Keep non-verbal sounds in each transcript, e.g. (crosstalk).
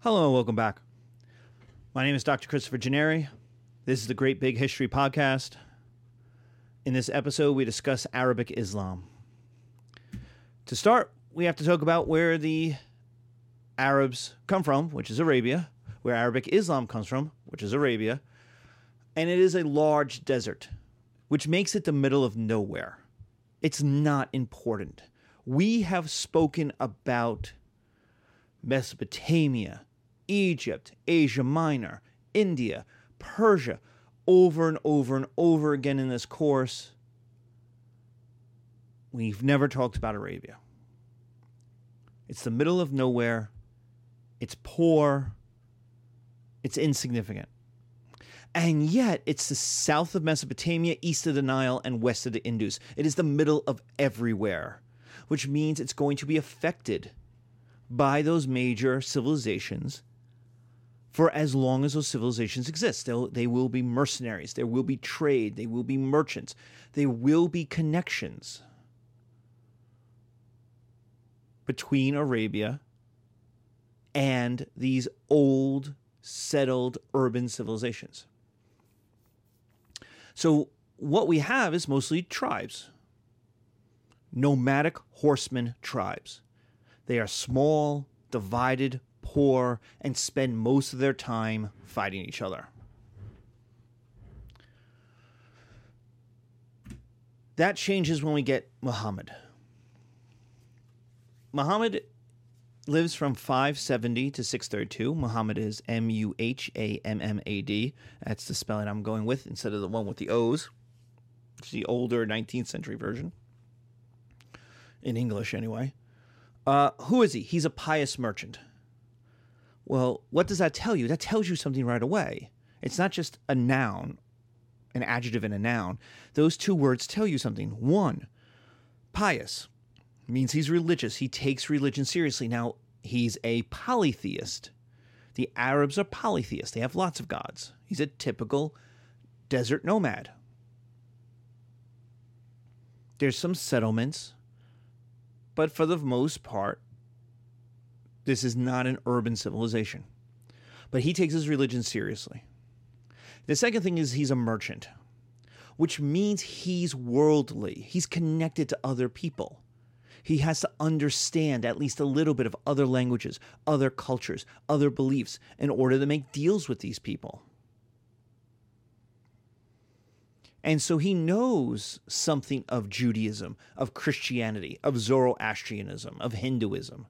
Hello and welcome back. My name is Dr. Christopher Gennari. This is the Great Big History Podcast. In this episode, we discuss Arabic Islam. To start, we have to talk about where the Arabs come from, which is Arabia, where Arabic Islam comes from, which is Arabia, and it is a large desert, which makes it the middle of nowhere. It's not important. We have spoken about Mesopotamia, Egypt, Asia Minor, India, Persia, over and over and over again in this course. We've never talked about Arabia. It's the middle of nowhere. It's poor. It's insignificant. And yet, it's the south of Mesopotamia, east of the Nile, and west of the Indus. It is the middle of everywhere, which means it's going to be affected by those major civilizations for as long as those civilizations exist. They'll, they will be mercenaries, there will be trade, they will be merchants, there will be connections between Arabia and these old, settled urban civilizations. So, what we have is mostly tribes, nomadic horseman tribes. They are small, divided, poor, and spend most of their time fighting each other. That changes when we get Muhammad. Muhammad lives from 570 to 632. Muhammad is M U H A M M A D. That's the spelling I'm going with instead of the one with the O's. It's the older 19th century version. In English, anyway. Uh, who is he? He's a pious merchant. Well, what does that tell you? That tells you something right away. It's not just a noun, an adjective and a noun. Those two words tell you something. One, pious means he's religious. He takes religion seriously. Now, he's a polytheist. The Arabs are polytheists. They have lots of gods. He's a typical desert nomad. There's some settlements, but for the most part, this is not an urban civilization. But he takes his religion seriously. The second thing is he's a merchant, which means he's worldly. He's connected to other people. He has to understand at least a little bit of other languages, other cultures, other beliefs in order to make deals with these people. And so he knows something of Judaism, of Christianity, of Zoroastrianism, of Hinduism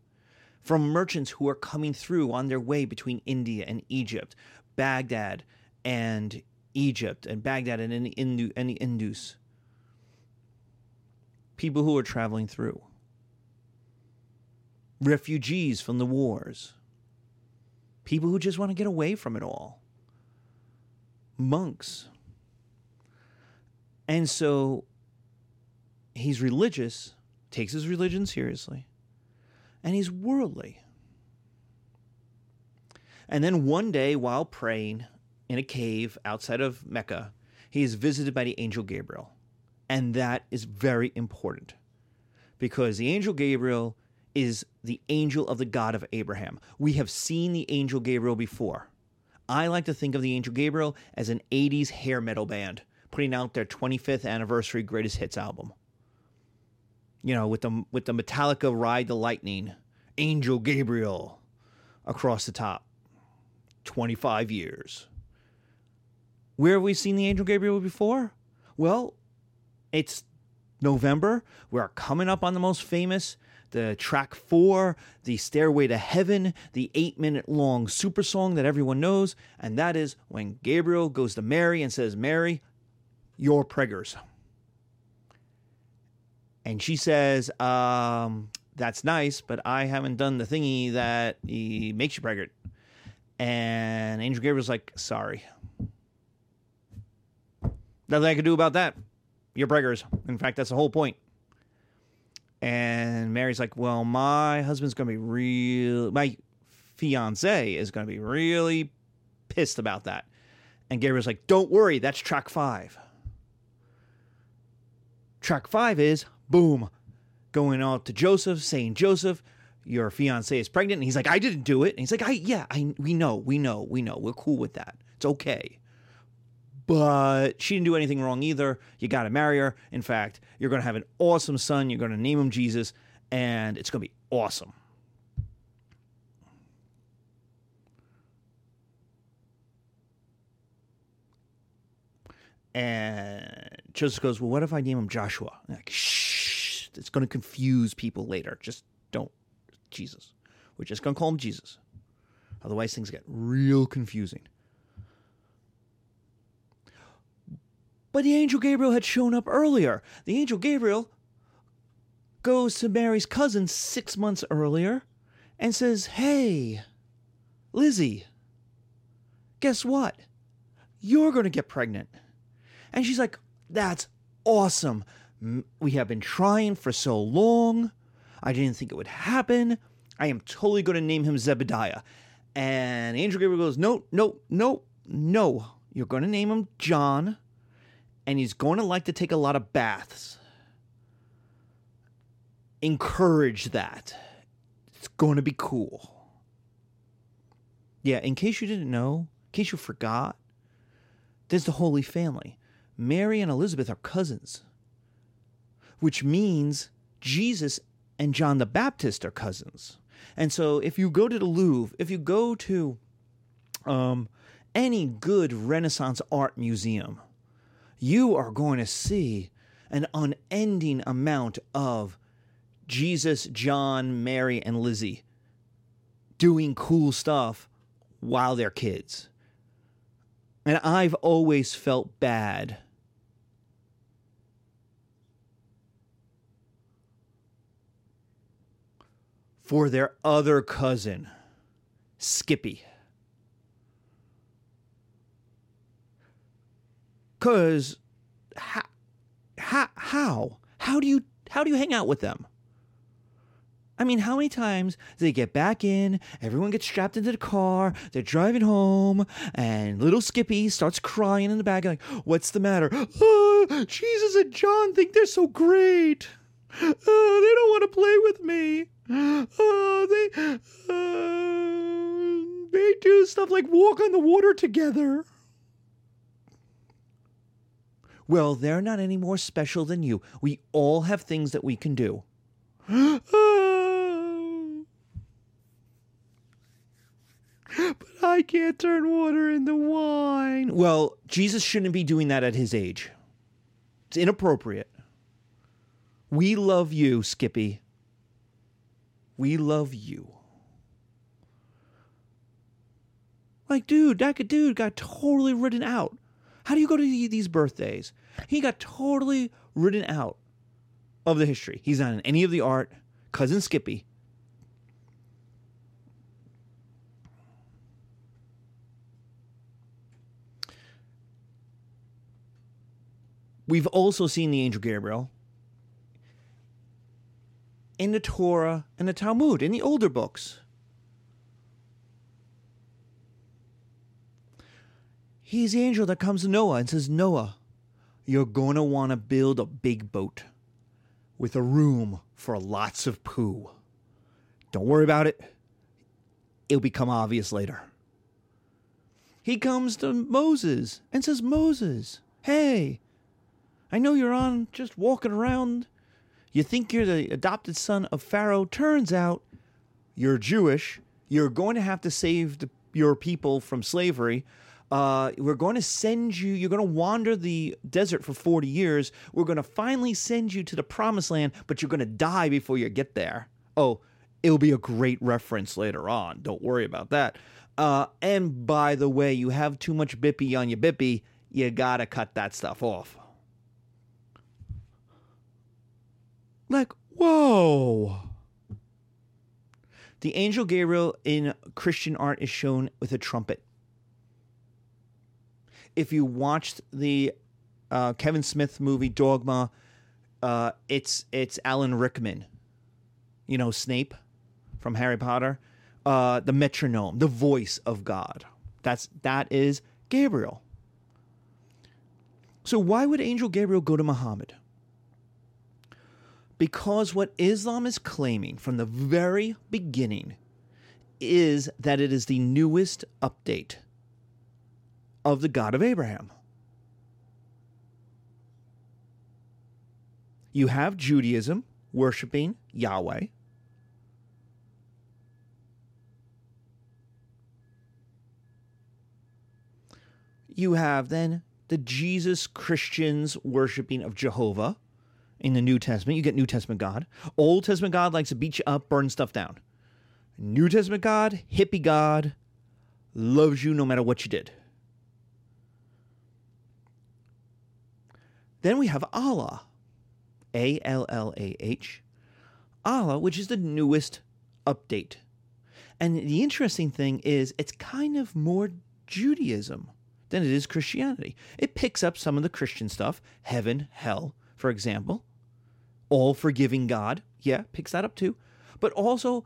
from merchants who are coming through on their way between India and Egypt, Baghdad and Egypt, and Baghdad and and the Indus. People who are traveling through. Refugees from the wars. People who just want to get away from it all. Monks. And so he's religious, takes his religion seriously and he's worldly. And then one day, while praying in a cave outside of Mecca, he is visited by the angel Gabriel. And that is very important because the angel Gabriel is the angel of the God of Abraham. We have seen the angel Gabriel before. I like to think of the angel Gabriel as an 80s hair metal band putting out their 25th anniversary greatest hits album you know, with the with the Metallica Ride the Lightning, Angel Gabriel across the top. 25 years. Where have we seen the Angel Gabriel before? Well, it's November. We're coming up on the most famous, the track four, the Stairway to Heaven, the eight minute long super song that everyone knows. And that is when Gabriel goes to Mary and says, Mary, you're preggers. And she says, um, That's nice, but I haven't done the thingy that he makes you pregnant. And Angel Gabriel's like, Sorry. Nothing I can do about that. You're preggers. In fact, that's the whole point. And Mary's like, Well, my husband's going to be real. My fiance is going to be really pissed about that. And Gabriel's like, Don't worry, that's track five. Track five is boom, going out to Joseph, saying, Joseph, your fiance is pregnant. And he's like, I didn't do it. And he's like, I, yeah, I, we know, we know, we know. We're cool with that. It's okay. But she didn't do anything wrong either. You got to marry her. In fact, you're going to have an awesome son. You're going to name him Jesus, and it's going to be awesome. And Joseph goes, Well, what if I name him Joshua? I'm like, shh, it's going to confuse people later. Just don't. Jesus. We're just going to call him Jesus. Otherwise, things get real confusing. But the angel Gabriel had shown up earlier. The angel Gabriel goes to Mary's cousin six months earlier and says, Hey, Lizzie, guess what? You're going to get pregnant. And she's like, That's awesome. We have been trying for so long. I didn't think it would happen. I am totally going to name him Zebediah. And Angel Gabriel goes, No, no, no, no. You're going to name him John. And he's going to like to take a lot of baths. Encourage that. It's going to be cool. Yeah, in case you didn't know, in case you forgot, there's the Holy Family. Mary and Elizabeth are cousins, which means Jesus and John the Baptist are cousins. And so if you go to the Louvre, if you go to um, any good Renaissance art museum, you are going to see an unending amount of Jesus, John, Mary, and Lizzie doing cool stuff while they're kids. And I've always felt bad for their other cousin, Skippy. Cause how, how how how do you how do you hang out with them? I mean, how many times they get back in, everyone gets strapped into the car, they're driving home, and little Skippy starts crying in the back, like, What's the matter? Oh, (gasps) Jesus and John think they're so great. Oh, they don't want to play with me. Oh, they uh, they do stuff like walk on the water together. Well, they're not any more special than you. We all have things that we can do. but I can't turn water into wine. Well, Jesus shouldn't be doing that at his age. It's inappropriate. We love you, Skippy. We love you. Like, dude, that dude got totally written out. How do you go to these birthdays? He got totally written out of the history. He's not in any of the art. Cousin Skippy. We've also seen the angel Gabriel in the Torah and the Talmud, in the older books. He's the angel that comes to Noah and says, Noah, you're going to want to build a big boat with a room for lots of poo. Don't worry about it. It'll become obvious later. He comes to Moses and says, Moses, hey, I know you're on just walking around you think you're the adopted son of Pharaoh. Turns out you're Jewish. You're going to have to save the, your people from slavery. Uh, we're going to send you, you're going to wander the desert for 40 years. We're going to finally send you to the promised land, but you're going to die before you get there. Oh, it'll be a great reference later on. Don't worry about that. Uh, and by the way, you have too much bippy on your bippy. You got to cut that stuff off. Like, whoa. The angel Gabriel in Christian art is shown with a trumpet. If you watched the uh, Kevin Smith movie Dogma, uh, it's it's Alan Rickman, you know Snape from Harry Potter, uh, the Metatron, the voice of God. That's that is Gabriel. So why would Angel Gabriel go to Muhammad? Because what Islam is claiming from the very beginning is that it is the newest update of the God of Abraham. You have Judaism worshiping Yahweh. You have then the Jesus Christians worshiping of Jehovah in the New Testament. You get New Testament God. Old Testament God likes to beat you up, burn stuff down. New Testament God, hippie God, loves you no matter what you did. Then we have Allah, A L L A H, Allah, which is the newest update. And the interesting thing is, it's kind of more Judaism than it is Christianity. It picks up some of the Christian stuff, heaven, hell, for example, all forgiving God. Yeah, picks that up too. But also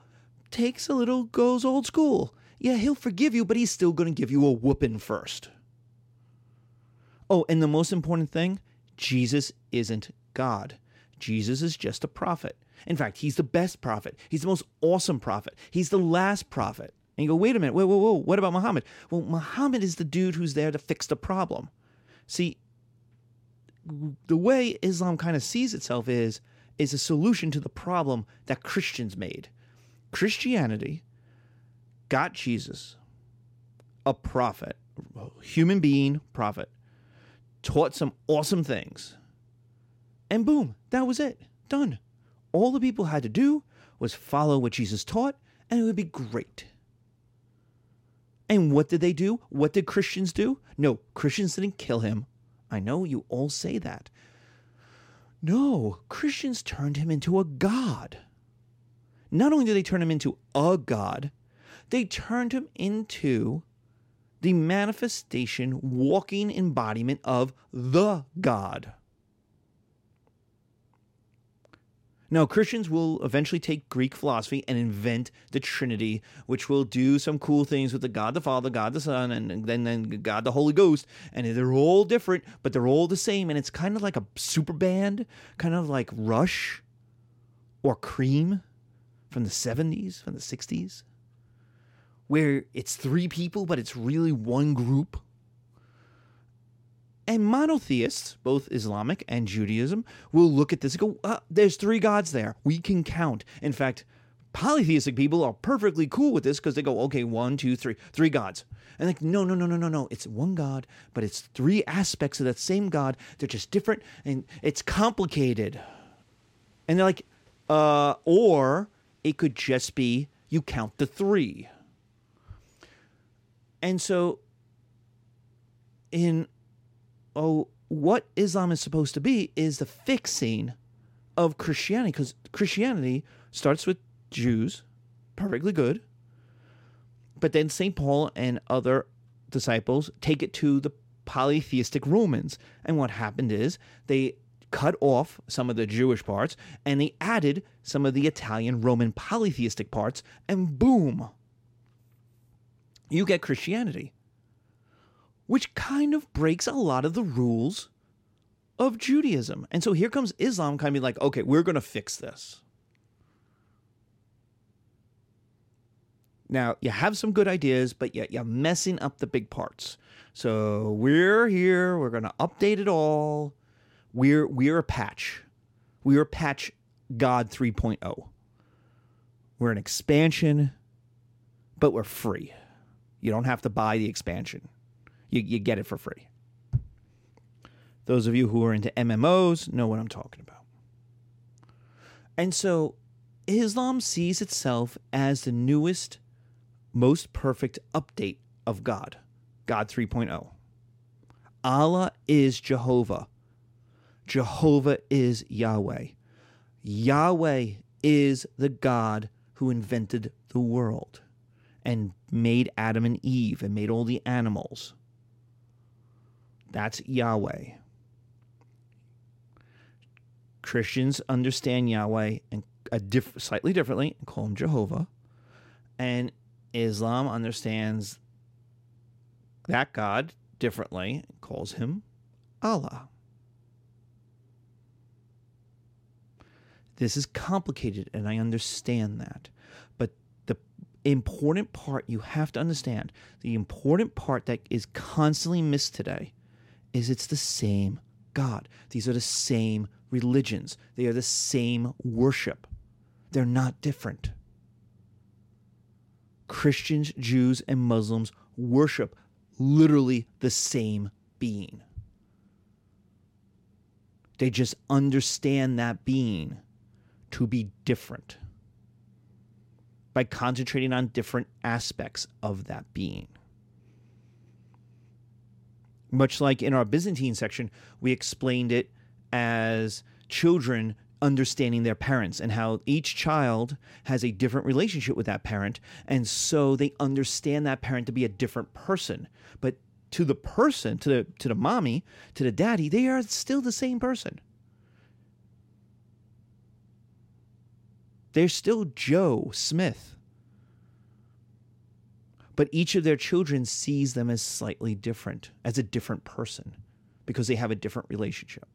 takes a little, goes old school. Yeah, he'll forgive you, but he's still going to give you a whooping first. Oh, and the most important thing Jesus isn't God. Jesus is just a prophet. In fact, he's the best prophet. He's the most awesome prophet. He's the last prophet. And you go, wait a minute, whoa, whoa, whoa, what about Muhammad? Well, Muhammad is the dude who's there to fix the problem. See, the way Islam kind of sees itself is is a solution to the problem that Christians made. Christianity got Jesus, a prophet, human being, prophet, taught some awesome things. And boom, that was it. Done. All the people had to do was follow what Jesus taught, and it would be great. And what did they do? What did Christians do? No, Christians didn't kill him. I know you all say that. No, Christians turned him into a god. Not only did they turn him into a god, they turned him into the manifestation, walking embodiment of the God. Now, Christians will eventually take Greek philosophy and invent the Trinity, which will do some cool things with the God the Father, God the Son, and then, then God the Holy Ghost. And they're all different, but they're all the same. And it's kind of like a super band, kind of like Rush or Cream from the 70s, from the 60s, where it's three people, but it's really one group. And monotheists, both Islamic and Judaism, will look at this and go, uh, there's three gods there. We can count. In fact, polytheistic people are perfectly cool with this because they go, okay, one, two, three, three gods. And like, no, no, no, no, no, no. It's one God, but it's three aspects of that same God. They're just different and it's complicated. And they're like, uh, or it could just be you count the three. And so in oh, what Islam is supposed to be is the fixing of Christianity, because Christianity starts with Jews, perfectly good. But then St. Paul and other disciples take it to the polytheistic Romans. And what happened is they cut off some of the Jewish parts and they added some of the Italian Roman polytheistic parts, and boom, you get Christianity which kind of breaks a lot of the rules of Judaism. And so here comes Islam kind of be like, okay, we're going to fix this. Now, you have some good ideas, but yet you're messing up the big parts. So we're here, we're going to update it all. We're we're a patch. We're a patch God 3.0. We're an expansion, but we're free. You don't have to buy the expansion you, you get it for free. Those of you who are into MMOs know what I'm talking about. And so Islam sees itself as the newest, most perfect update of God, God 3.0. Allah is Jehovah. Jehovah is Yahweh. Yahweh is the God who invented the world and made Adam and Eve and made all the animals. That's Yahweh. Christians understand Yahweh and a diff- slightly differently and call him Jehovah. And Islam understands that God differently and calls him Allah. This is complicated, and I understand that. But the important part you have to understand, the important part that is constantly missed today, is it's the same God. These are the same religions, they are the same worship. They're not different. Christians, Jews, and Muslims worship literally the same being. They just understand that being to be different by concentrating on different aspects of that being. Much like in our Byzantine section, we explained it as children understanding their parents and how each child has a different relationship with that parent. And so they understand that parent to be a different person. But to the person, to the to the mommy, to the daddy, they are still the same person. They're still Joe Smith. But each of their children sees them as slightly different, as a different person, because they have a different relationship.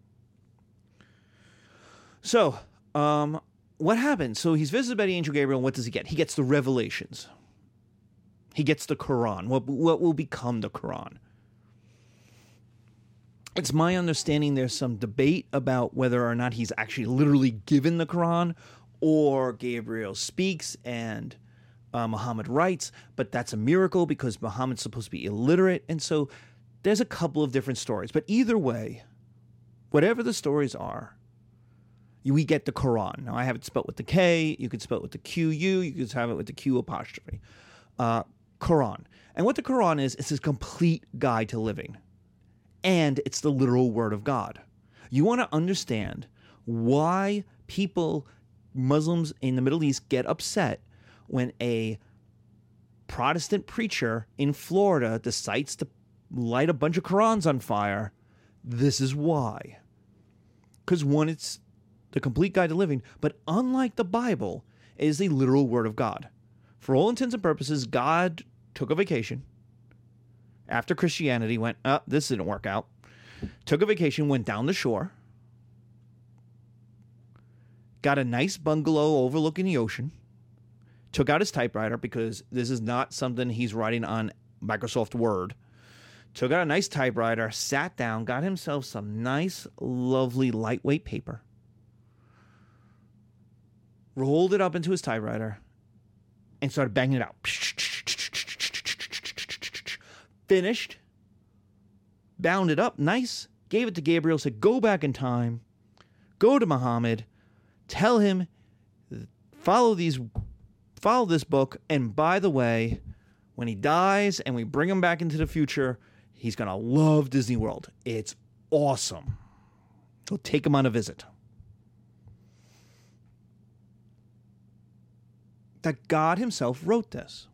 So, um, what happens? So he's visited by the angel Gabriel, and what does he get? He gets the revelations. He gets the Quran, what, what will become the Quran. It's my understanding there's some debate about whether or not he's actually literally given the Quran or Gabriel speaks and uh, Muhammad writes, but that's a miracle because Muhammad's supposed to be illiterate. And so there's a couple of different stories. But either way, whatever the stories are, we get the Quran. Now, I have it spelled with the K. You could spell it with the Q U. You could have it with the Q apostrophe. Uh, Quran. And what the Quran is, it's a complete guide to living. And it's the literal word of God. You want to understand why people, Muslims in the Middle East, get upset when a Protestant preacher in Florida decides to light a bunch of Qurans on fire. This is why. Because one, it's the complete guide to living, but unlike the Bible, it is the literal word of God. For all intents and purposes, God took a vacation. After Christianity went, oh, this didn't work out. Took a vacation, went down the shore, got a nice bungalow overlooking the ocean, took out his typewriter because this is not something he's writing on Microsoft Word. Took out a nice typewriter, sat down, got himself some nice, lovely, lightweight paper, rolled it up into his typewriter, and started banging it out. Finished, bound it up nice, gave it to Gabriel, said, Go back in time, go to Muhammad, tell him, follow these, follow this book, and by the way, when he dies and we bring him back into the future, he's gonna love Disney World. It's awesome. So take him on a visit. that God Himself wrote this.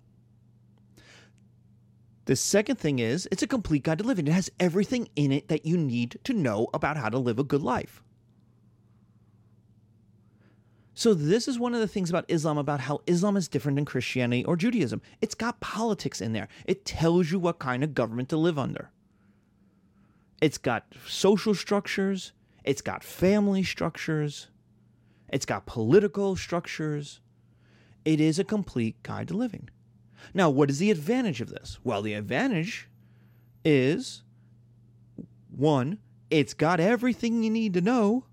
The second thing is, it's a complete guide to living. It has everything in it that you need to know about how to live a good life. So, this is one of the things about Islam about how Islam is different than Christianity or Judaism. It's got politics in there, it tells you what kind of government to live under. It's got social structures, it's got family structures, it's got political structures, it is a complete guide to living. Now, what is the advantage of this? Well, the advantage is one, it's got everything you need to know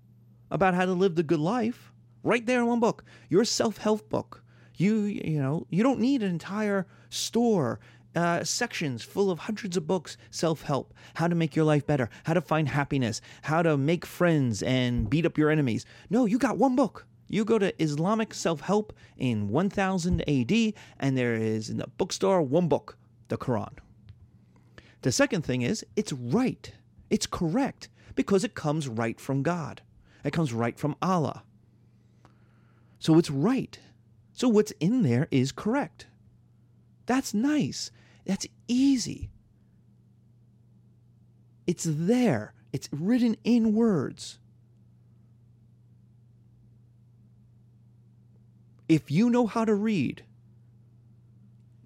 about how to live the good life right there in one book. Your self-help book. You you know, you don't need an entire store uh, sections full of hundreds of books self help, how to make your life better, how to find happiness, how to make friends and beat up your enemies. No, you got one book. You go to Islamic Self Help in 1000 AD, and there is in the bookstore one book, the Quran. The second thing is, it's right. It's correct because it comes right from God. It comes right from Allah. So it's right. So what's in there is correct. That's nice. That's easy. It's there. It's written in words. If you know how to read,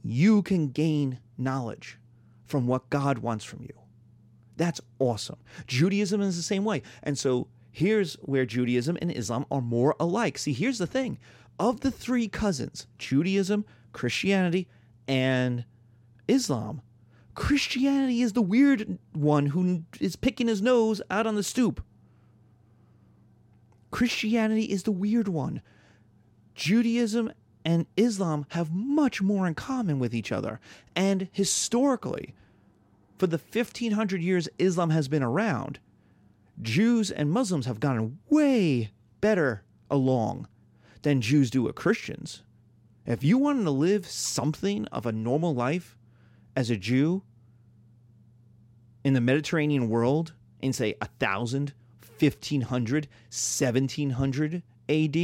you can gain knowledge from what God wants from you. That's awesome. Judaism is the same way. And so Here's where Judaism and Islam are more alike. See, here's the thing of the three cousins, Judaism, Christianity, and Islam, Christianity is the weird one who is picking his nose out on the stoop. Christianity is the weird one. Judaism and Islam have much more in common with each other. And historically, for the 1500 years Islam has been around, Jews and Muslims have gotten way better along than Jews do with Christians. If you wanted to live something of a normal life as a Jew in the Mediterranean world in, say, 1000, 1500, 1700 AD,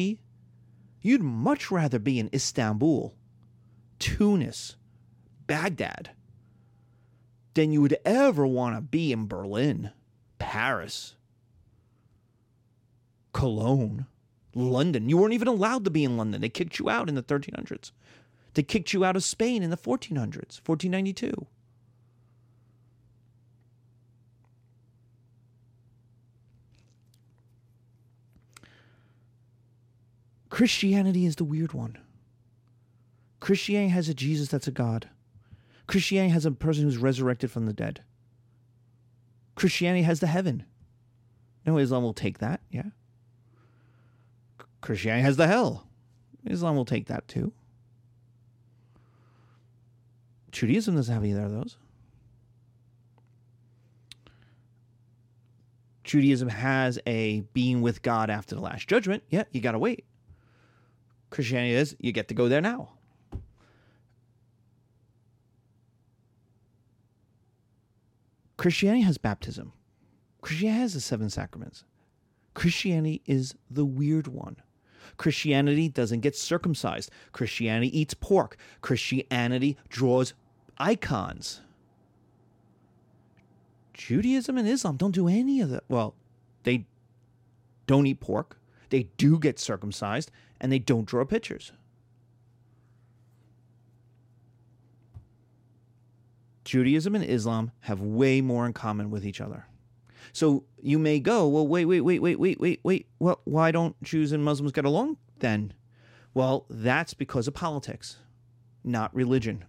you'd much rather be in Istanbul, Tunis, Baghdad, than you would ever want to be in Berlin, Paris, Cologne, London. You weren't even allowed to be in London. They kicked you out in the 1300s. They kicked you out of Spain in the 1400s, 1492. Christianity is the weird one. Christianity has a Jesus that's a God. Christianity has a person who's resurrected from the dead. Christianity has the heaven. No, Islam will take that, yeah. Christianity has the hell. Islam will take that too. Judaism doesn't have either of those. Judaism has a being with God after the last judgment. Yeah, you got to wait. Christianity is you get to go there now. Christianity has baptism. Christianity has the seven sacraments. Christianity is the weird one. Christianity doesn't get circumcised. Christianity eats pork. Christianity draws icons. Judaism and Islam don't do any of that. Well, they don't eat pork. They do get circumcised and they don't draw pictures. Judaism and Islam have way more in common with each other. So you may go, well, wait, wait, wait, wait, wait, wait, wait. Well, why don't Jews and Muslims get along then? Well, that's because of politics, not religion.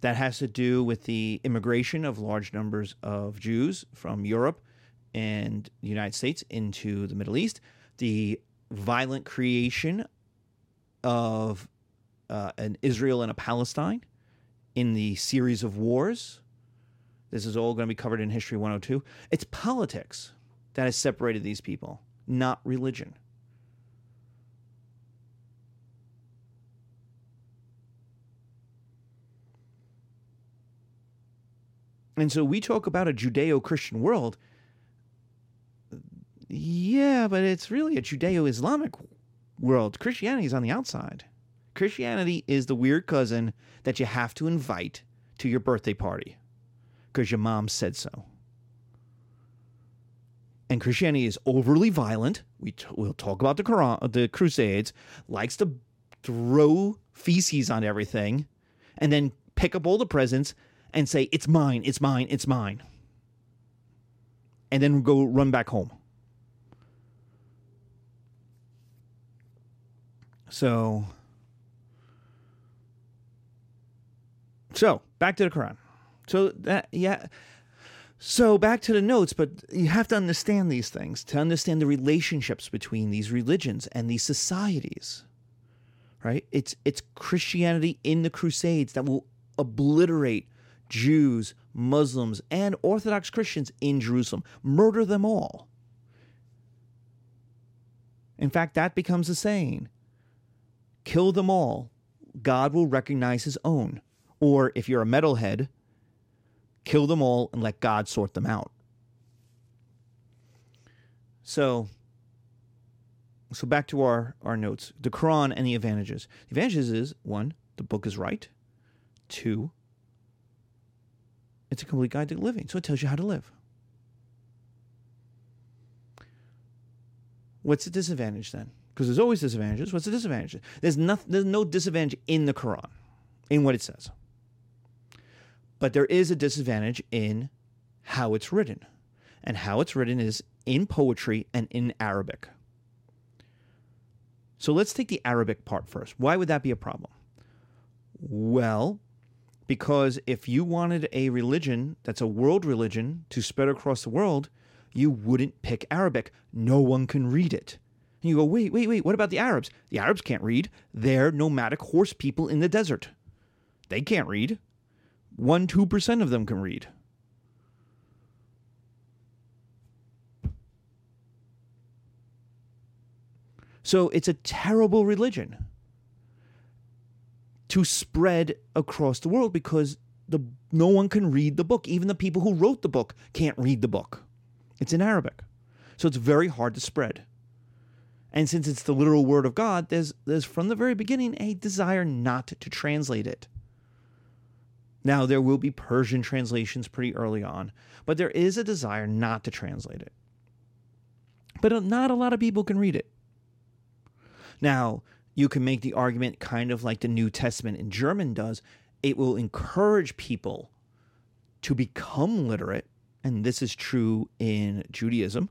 That has to do with the immigration of large numbers of Jews from Europe and the United States into the Middle East, the violent creation of uh, an Israel and a Palestine in the series of wars this is all going to be covered in History 102. It's politics that has separated these people, not religion. And so we talk about a Judeo Christian world. Yeah, but it's really a Judeo Islamic world. Christianity is on the outside. Christianity is the weird cousin that you have to invite to your birthday party because your mom said so. And Christianity is overly violent. We t- we'll talk about the Quran, uh, the Crusades. Likes to throw feces on everything, and then pick up all the presents and say, "It's mine, it's mine, it's mine," and then go run back home. So, so back to the Quran. So that yeah. So back to the notes, but you have to understand these things to understand the relationships between these religions and these societies. Right? It's it's Christianity in the Crusades that will obliterate Jews, Muslims, and Orthodox Christians in Jerusalem, murder them all. In fact, that becomes a saying kill them all, God will recognize his own. Or if you're a metalhead, kill them all and let God sort them out. So, so back to our, our notes the Quran and the advantages. The advantages is one, the book is right. Two, it's a complete guide to living, so it tells you how to live. What's the disadvantage then? Because there's always disadvantages. What's the disadvantage? There's, nothing, there's no disadvantage in the Quran, in what it says. But there is a disadvantage in how it's written. and how it's written is in poetry and in Arabic. So let's take the Arabic part first. Why would that be a problem? Well, because if you wanted a religion that's a world religion to spread across the world, you wouldn't pick Arabic. No one can read it. And you go, wait, wait, wait, what about the Arabs? The Arabs can't read. They're nomadic horse people in the desert. They can't read. One, two percent of them can read. So it's a terrible religion to spread across the world because the no one can read the book. Even the people who wrote the book can't read the book. It's in Arabic. So it's very hard to spread. And since it's the literal word of God, there's there's from the very beginning a desire not to translate it. Now there will be Persian translations pretty early on, but there is a desire not to translate it. But uh, not a lot of people can read it. Now, you can make the argument kind of like the New Testament in German does. It will encourage people to become literate, and this is true in Judaism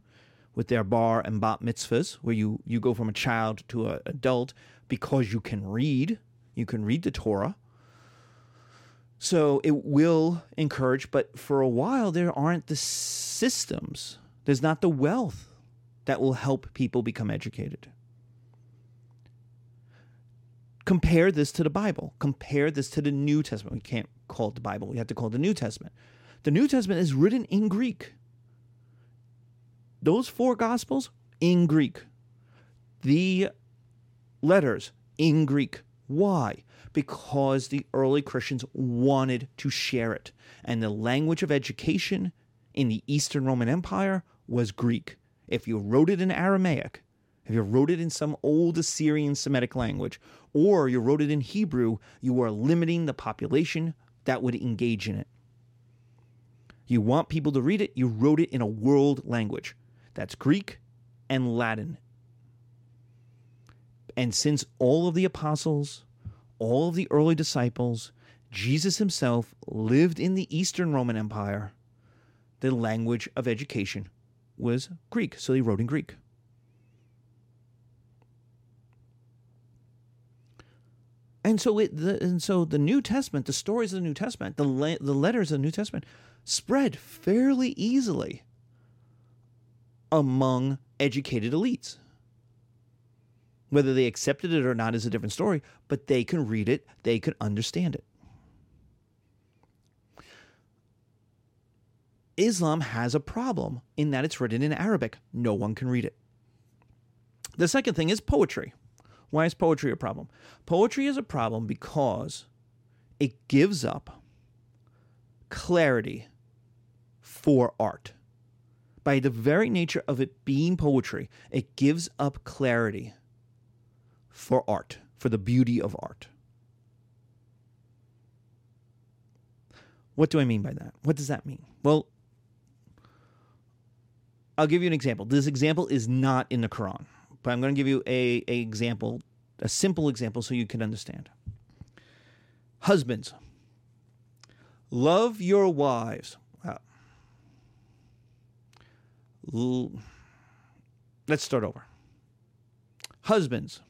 with their bar and bat mitzvahs, where you, you go from a child to an adult because you can read. You can read the Torah. So it will encourage, but for a while, there aren't the systems, there's not the wealth that will help people become educated compare this to the Bible. Compare this to the New Testament. We can't call it the Bible, we have to call it the New Testament. The New Testament is written in Greek. Those four Gospels in Greek. The letters in Greek. Why? Because the early Christians wanted to share it. And the language of education in the Eastern Roman Empire was Greek. If you wrote it in Aramaic, if you wrote it in some old Assyrian Semitic language, or you wrote it in Hebrew, you are limiting the population that would engage in it. You want people to read it, you wrote it in a world language. That's Greek and Latin. And since all of the apostles, all of the early disciples, Jesus himself lived in the Eastern Roman Empire, the language of education was Greek. So he wrote in Greek. And so it, the, and so the New Testament, the stories of the New Testament, the le- the letters of the New Testament spread fairly easily among educated elites. Whether they accepted it or not is a different story, but they can read it, they can understand it. Islam has a problem in that it's written in Arabic. No one can read it. The second thing is poetry. Why is poetry a problem? Poetry is a problem because it gives up clarity for art. By the very nature of it being poetry, it gives up clarity for art, for the beauty of art. What do I mean by that? What does that mean? Well, I'll give you an example. This example is not in the Quran but I'm going to give you a, a example, a simple example, so you can understand. Husbands, love your wives. Wow. Let's start over. Husbands,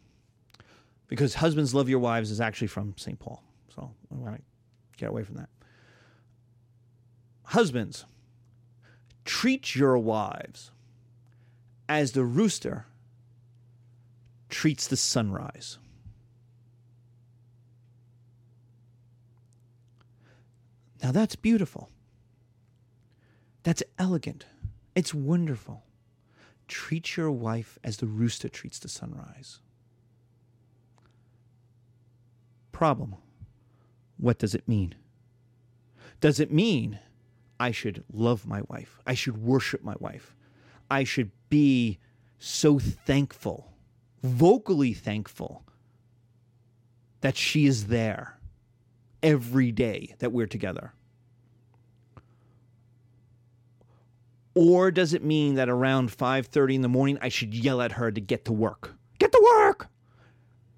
because husbands love your wives is actually from St. Paul. So I want to get away from that. Husbands, treat your wives as the rooster treats the sunrise. Now that's beautiful. That's elegant. It's wonderful. Treat your wife as the rooster treats the sunrise. Problem. What does it mean? Does it mean I should love my wife? I should worship my wife? I should be so thankful vocally thankful that she is there every day that we're together? Or does it mean that around 5:30 in the morning I should yell at her to get to work? Get to work.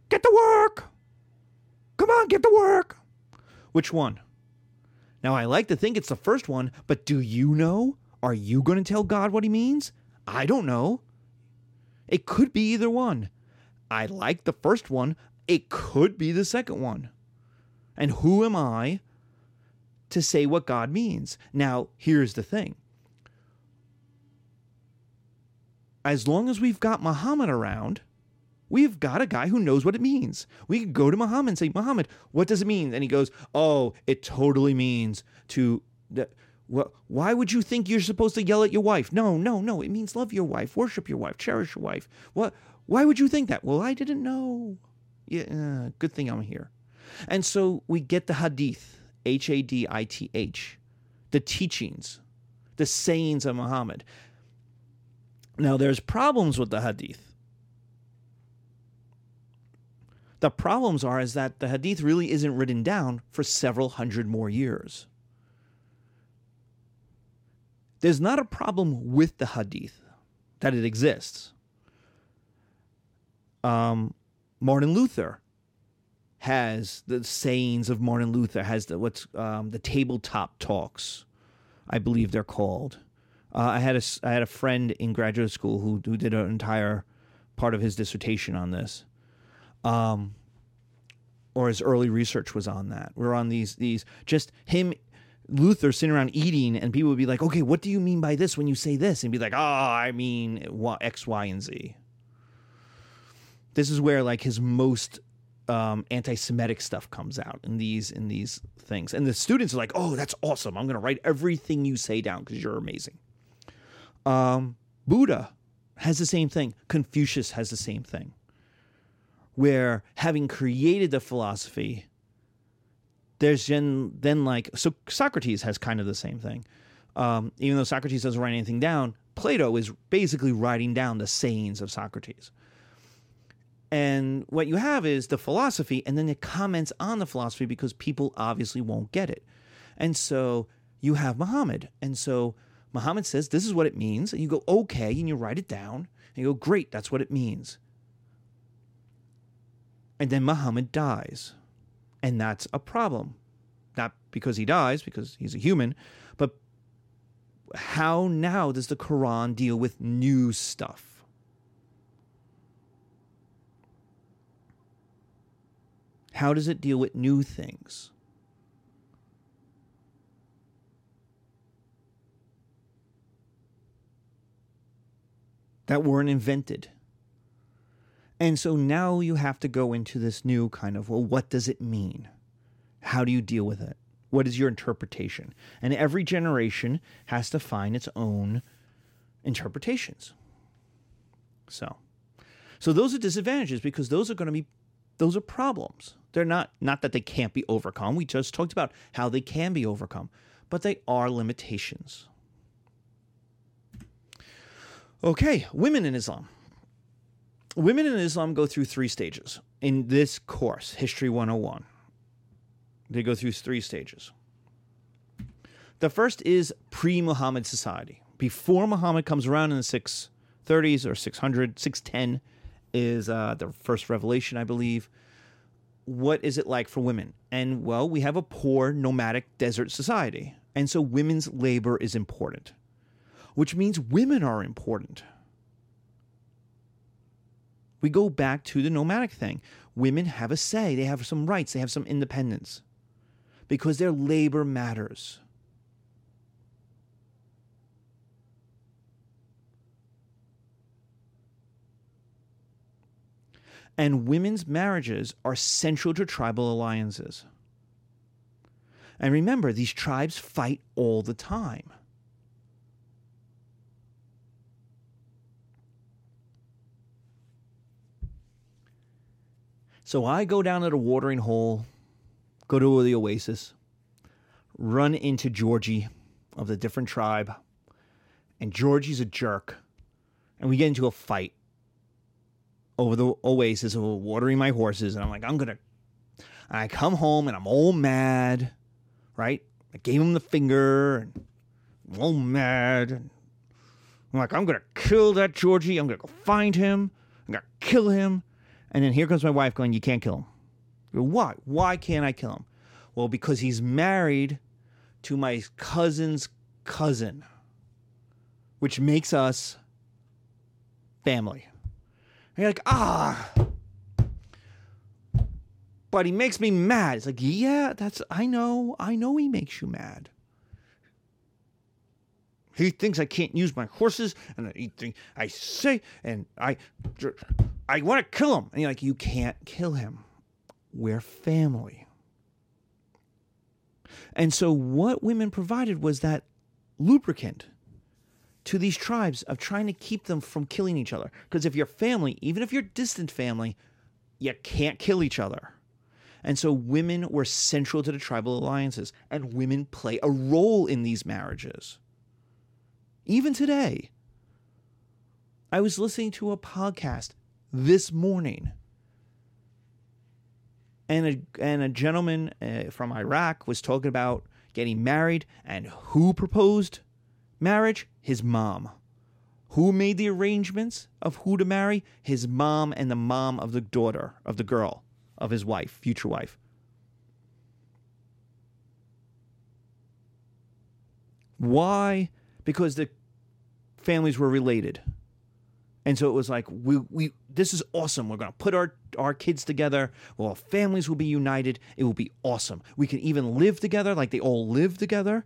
Get to work. On, get to work. Which one? Now I like to think it's the first one, but do you know Are you going to tell God what he means? I don't know. It could be either one. I like the first one. It could be the second one. And who am I to say what God means? Now, here's the thing. As long as we've got Muhammad around, we've got a guy who knows what it means. We can go to Muhammad and say, Muhammad, what does it mean? And he goes, Oh, it totally means to. Well, why would you think you're supposed to yell at your wife? No, no, no. It means love your wife, worship your wife, cherish your wife. What? Why would you think that? Well, I didn't know. Yeah, uh, good thing I'm here. And so we get the hadith, H A D I T H, the teachings, the sayings of Muhammad. Now, there's problems with the hadith. The problems are is that the hadith really isn't written down for several hundred more years. There's not a problem with the hadith that it exists. Um, Martin Luther has the sayings of Martin Luther, has the what's um, the tabletop talks, I believe they're called. Uh, I had a I had a friend in graduate school who who did an entire part of his dissertation on this, um, or his early research was on that. We're on these these just him Luther sitting around eating, and people would be like, "Okay, what do you mean by this when you say this?" And be like, "Oh, I mean X, Y, and Z." This is where like his most um, anti-Semitic stuff comes out in these in these things, and the students are like, "Oh, that's awesome! I'm going to write everything you say down because you're amazing." Um, Buddha has the same thing. Confucius has the same thing, where having created the philosophy there's then then like so Socrates has kind of the same thing. Um, even though Socrates doesn't write anything down, Plato is basically writing down the sayings of Socrates. And what you have is the philosophy, and then it comments on the philosophy because people obviously won't get it. And so you have Muhammad. And so Muhammad says, This is what it means. And you go, Okay. And you write it down. And you go, Great, that's what it means. And then Muhammad dies. And that's a problem. Not because he dies, because he's a human, but how now does the Quran deal with new stuff? How does it deal with new things? That weren't invented. And so now you have to go into this new kind of, well, what does it mean? How do you deal with it? What is your interpretation? And every generation has to find its own interpretations. So, so those are disadvantages because those are going to be those are problems. They're not not that they can't be overcome. We just talked about how they can be overcome, but they are limitations. Okay, women in Islam women in Islam go through three stages in this course, History 101. They go through three stages. The first is pre Muhammad society. Before Muhammad comes around in the 630s or 600, 610 is uh, the first revelation, I believe. What is it like for women? And well, we have a poor nomadic desert society. And so women's labor is important, which means women are important we go back to the nomadic thing. Women have a say, they have some rights, they have some independence because their labor matters. And women's marriages are central to tribal alliances. And remember, these tribes fight all the time. So I go down to the watering hole, go to the oasis, run into Georgie of the different tribe, and Georgie's a jerk. And we get into a fight over the oasis of watering my horses. And I'm like, I'm going to. I come home and I'm all mad, right? I gave him the finger and I'm all mad. And I'm like, I'm going to kill that Georgie. I'm going to go find him. I'm going to kill him. And then here comes my wife going, You can't kill him. Why? Why can't I kill him? Well, because he's married to my cousin's cousin. which makes us family. And you're like, ah, but he makes me mad. It's like, yeah, that's, I know, I know he makes you mad. He thinks I can't use my horses, and he think I say, and I, I want to kill him. And you're like, you can't kill him. We're family. And so, what women provided was that lubricant to these tribes of trying to keep them from killing each other. Because if you're family, even if you're distant family, you can't kill each other. And so women were central to the tribal alliances, and women play a role in these marriages. Even today. I was listening to a podcast this morning, and a, and a gentleman uh, from Iraq was talking about getting married, and who proposed marriage? His mom. Who made the arrangements of who to marry? His mom and the mom of the daughter, of the girl, of his wife, future wife. Why? Because the families were related. And so it was like we we this is awesome. We're gonna put our our kids together. Well, our families will be united. It will be awesome. We can even live together like they all live together.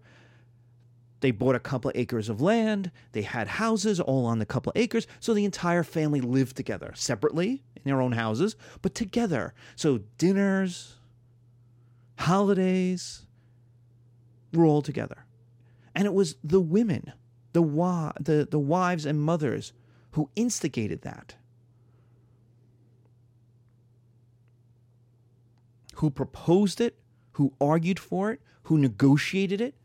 They bought a couple of acres of land. They had houses all on the couple of acres. So the entire family lived together, separately in their own houses, but together. So dinners, holidays, were all together. And it was the women, the, wa- the, the wives and mothers who instigated that. Who proposed it, who argued for it, who negotiated it,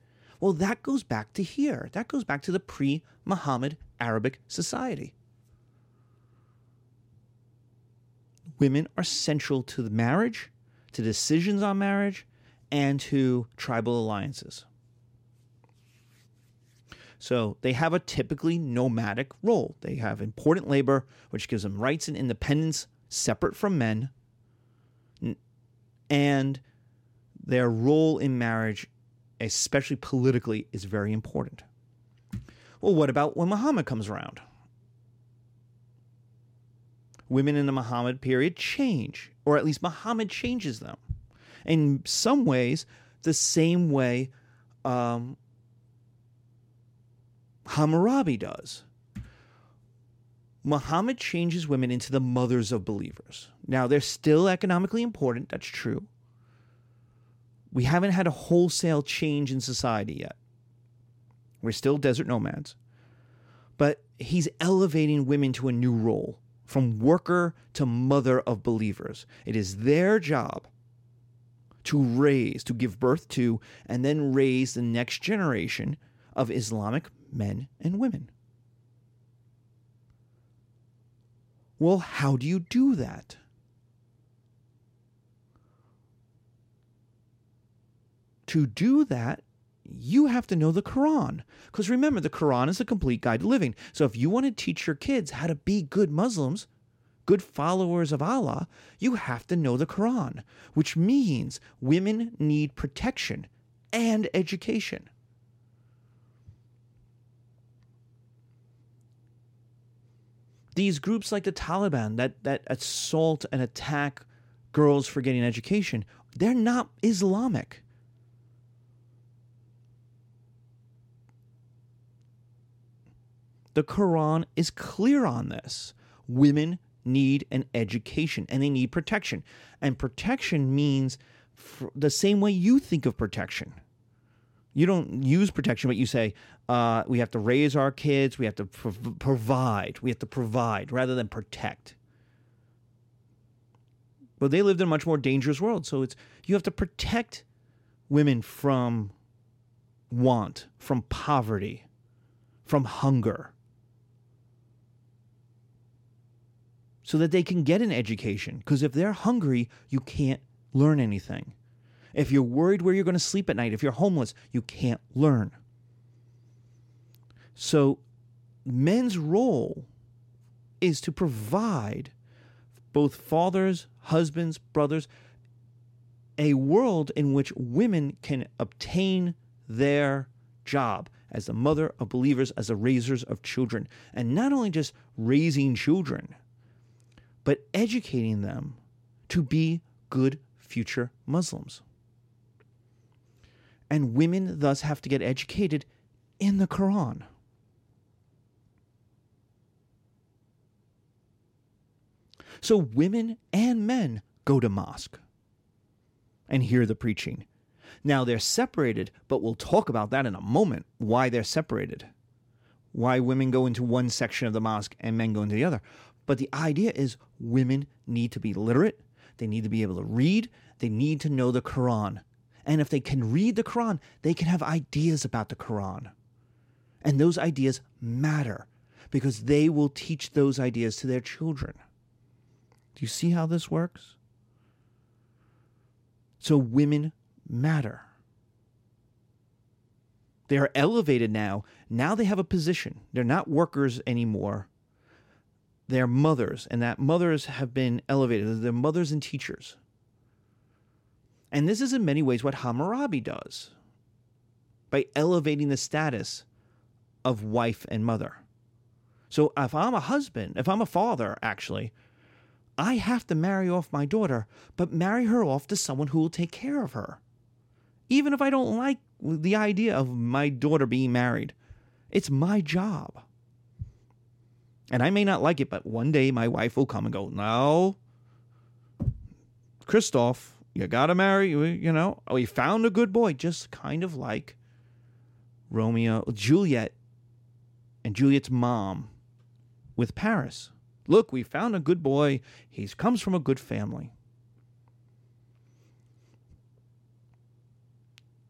well, that goes back to here. That goes back to the pre Muhammad Arabic society. Women are central to the marriage, to decisions on marriage, and to tribal alliances. So they have a typically nomadic role. They have important labor, which gives them rights and independence separate from men. And their role in marriage especially politically, is very important. Well, what about when Muhammad comes around? Women in the Muhammad period change, or at least Muhammad changes them. In some ways, the same way um, Hammurabi does. Muhammad changes women into the mothers of believers. Now, they're still economically important, that's true. We haven't had a wholesale change in society yet. We're still desert nomads. But he's elevating women to a new role from worker to mother of believers. It is their job to raise, to give birth to, and then raise the next generation of Islamic men and women. Well, how do you do that? to do that, you have to know the Quran. Because remember, the Quran is a complete guide to living. So if you want to teach your kids how to be good Muslims, good followers of Allah, you have to know the Quran, which means women need protection and education. These groups like the Taliban that, that assault and attack girls for getting education, they're not Islamic. The Quran is clear on this. Women need an education and they need protection. And protection means the same way you think of protection. You don't use protection, but you say, uh, we have to raise our kids, we have to prov- provide, we have to provide rather than protect. But they lived in a much more dangerous world. So it's you have to protect women from want, from poverty, from hunger. so that they can get an education. Because if they're hungry, you can't learn anything. If you're worried where you're going to sleep at night, if you're homeless, you can't learn. So, men's role is to provide both fathers, husbands, brothers, a world in which women can obtain their job as the mother of believers, as the raisers of children. And not only just raising children, but educating them to be good future Muslims. And women thus have to get educated in the Quran. So women and men go to mosque and hear the preaching. Now they're separated, but we'll talk about that in a moment why they're separated. Why women go into one section of the mosque and men go into the other. But the idea is women need to be literate, they need to be able to read, they need to know the Quran. And if they can read the Quran, they can have ideas about the Quran. And those ideas matter because they will teach those ideas to their children. Do you see how this works? So women matter. They are elevated now. Now they have a position. They're not workers anymore. They're mothers, and that mothers have been elevated. They're mothers and teachers. And this is in many ways what Hammurabi does by elevating the status of wife and mother. So if I'm a husband, if I'm a father, actually, I have to marry off my daughter, but marry her off to someone who will take care of her. Even if I don't like the idea of my daughter being married, it's my job. And I may not like it, but one day my wife will come and go, No, Christoph, you gotta marry, you know. Oh, we found a good boy, just kind of like Romeo, Juliet, and Juliet's mom with Paris. Look, we found a good boy. He comes from a good family.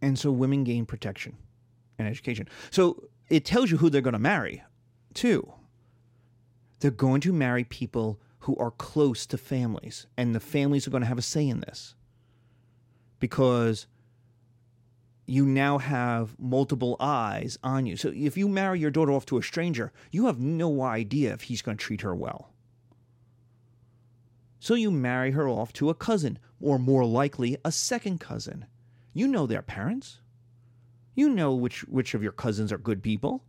And so women gain protection and education. So it tells you who they're going to marry, too. They're going to marry people who are close to families, and the families are going to have a say in this because you now have multiple eyes on you. So if you marry your daughter off to a stranger, you have no idea if he's going to treat her well. So you marry her off to a cousin, or more likely, a second cousin. You know their parents. You know which, which of your cousins are good people.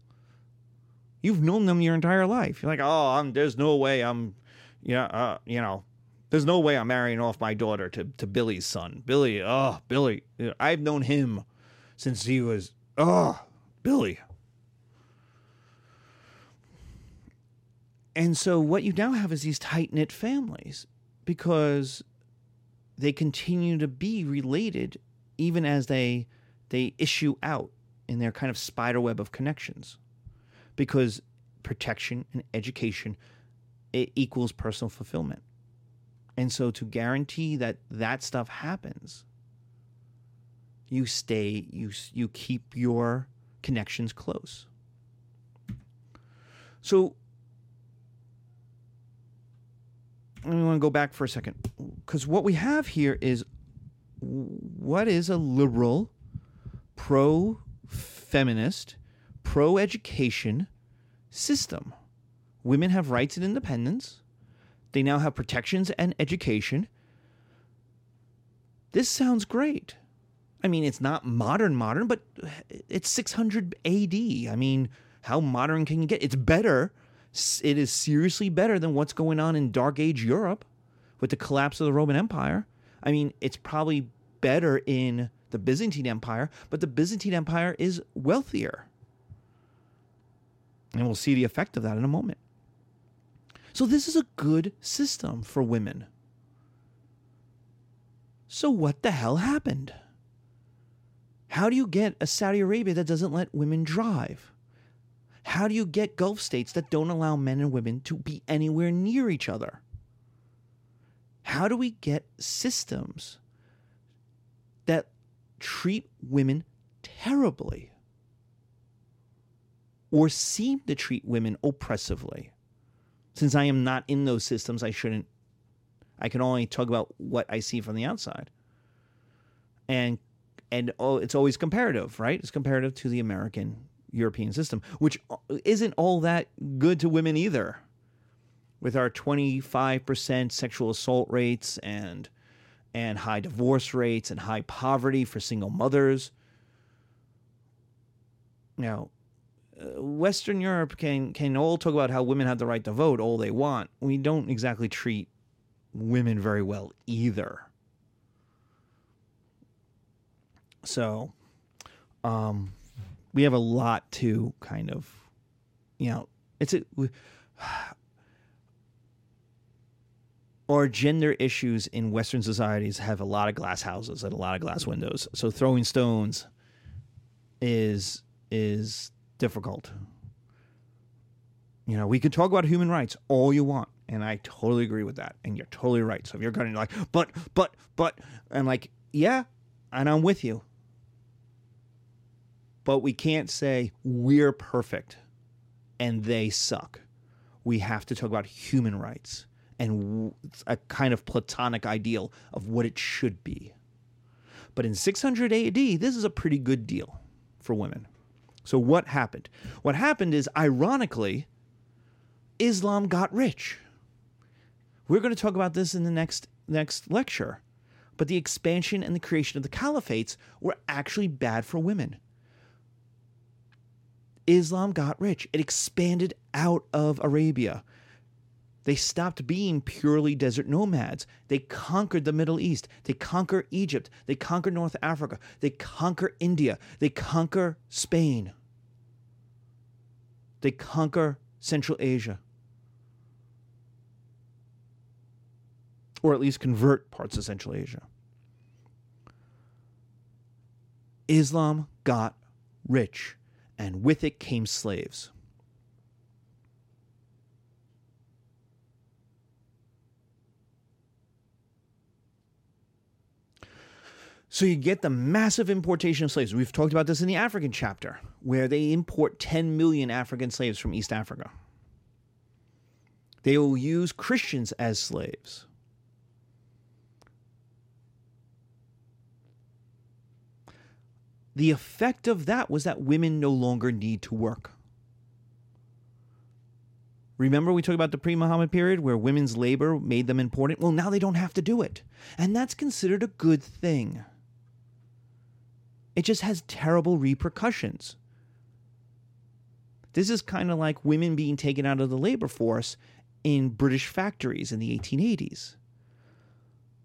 You've known them your entire life. You're like, oh, I'm, there's no way I'm, yeah, uh, you know, there's no way I'm marrying off my daughter to, to Billy's son. Billy, oh, Billy. I've known him since he was, oh, Billy. And so what you now have is these tight knit families because they continue to be related even as they they issue out in their kind of spider web of connections because protection and education it equals personal fulfillment and so to guarantee that that stuff happens, you stay, you, you keep your connections close. So I want to go back for a second because what we have here is what is a liberal, pro feminist, pro education system. Women have rights and independence. They now have protections and education. This sounds great. I mean, it's not modern, modern, but it's 600 AD. I mean, how modern can you get? It's better. It is seriously better than what's going on in Dark Age Europe with the collapse of the Roman Empire. I mean, it's probably better in the Byzantine Empire, but the Byzantine Empire is wealthier. And we'll see the effect of that in a moment. So this is a good system for women. So what the hell happened? How do you get a Saudi Arabia that doesn't let women drive? How do you get Gulf states that don't allow men and women to be anywhere near each other? How do we get systems that treat women terribly or seem to treat women oppressively? Since I am not in those systems, I shouldn't. I can only talk about what I see from the outside. And and oh, it's always comparative, right? It's comparative to the American European system, which isn't all that good to women either. With our 25% sexual assault rates and and high divorce rates and high poverty for single mothers. Now, Western Europe can can all talk about how women have the right to vote all they want. We don't exactly treat women very well either. So, um, we have a lot to kind of, you know, it's a. (sighs) Or gender issues in Western societies have a lot of glass houses and a lot of glass windows. So throwing stones is is difficult. You know, we can talk about human rights all you want, and I totally agree with that. And you're totally right. So if you're going to like, but, but, but, I'm like, yeah, and I'm with you. But we can't say we're perfect and they suck. We have to talk about human rights and a kind of platonic ideal of what it should be. But in 600 AD, this is a pretty good deal for women. So, what happened? What happened is, ironically, Islam got rich. We're going to talk about this in the next, next lecture. But the expansion and the creation of the caliphates were actually bad for women. Islam got rich. It expanded out of Arabia. They stopped being purely desert nomads. They conquered the Middle East. They conquer Egypt. They conquer North Africa. They conquer India. They conquer Spain. They conquer Central Asia. Or at least convert parts of Central Asia. Islam got rich, and with it came slaves. So you get the massive importation of slaves. We've talked about this in the African chapter, where they import 10 million African slaves from East Africa. They will use Christians as slaves. The effect of that was that women no longer need to work. Remember, we talked about the pre Muhammad period where women's labor made them important? Well, now they don't have to do it. And that's considered a good thing. It just has terrible repercussions. This is kind of like women being taken out of the labor force in British factories in the 1880s.